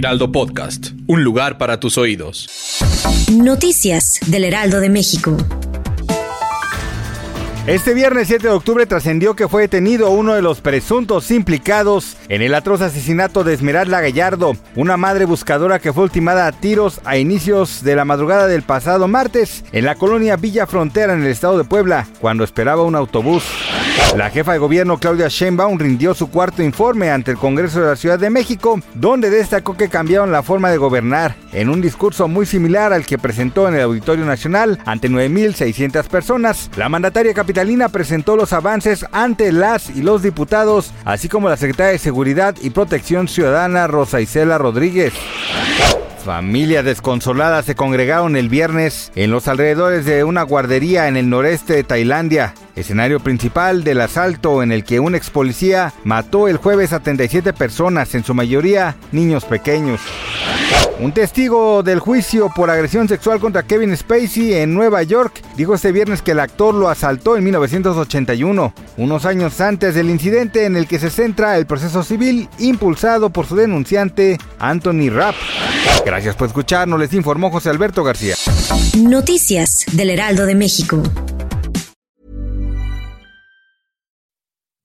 Heraldo Podcast, un lugar para tus oídos. Noticias del Heraldo de México. Este viernes 7 de octubre trascendió que fue detenido uno de los presuntos implicados en el atroz asesinato de Esmeralda Gallardo, una madre buscadora que fue ultimada a tiros a inicios de la madrugada del pasado martes en la colonia Villa Frontera en el estado de Puebla, cuando esperaba un autobús. La jefa de gobierno Claudia Sheinbaum rindió su cuarto informe ante el Congreso de la Ciudad de México, donde destacó que cambiaron la forma de gobernar, en un discurso muy similar al que presentó en el Auditorio Nacional ante 9.600 personas. La mandataria capitalina presentó los avances ante las y los diputados, así como la secretaria de Seguridad y Protección Ciudadana Rosa Isela Rodríguez. Familias desconsoladas se congregaron el viernes en los alrededores de una guardería en el noreste de Tailandia, escenario principal del asalto en el que un ex policía mató el jueves a 37 personas, en su mayoría niños pequeños. Un testigo del juicio por agresión sexual contra Kevin Spacey en Nueva York dijo este viernes que el actor lo asaltó en 1981, unos años antes del incidente en el que se centra el proceso civil impulsado por su denunciante Anthony Rapp. Gracias por escucharnos, les informó José Alberto García. Noticias del Heraldo de México.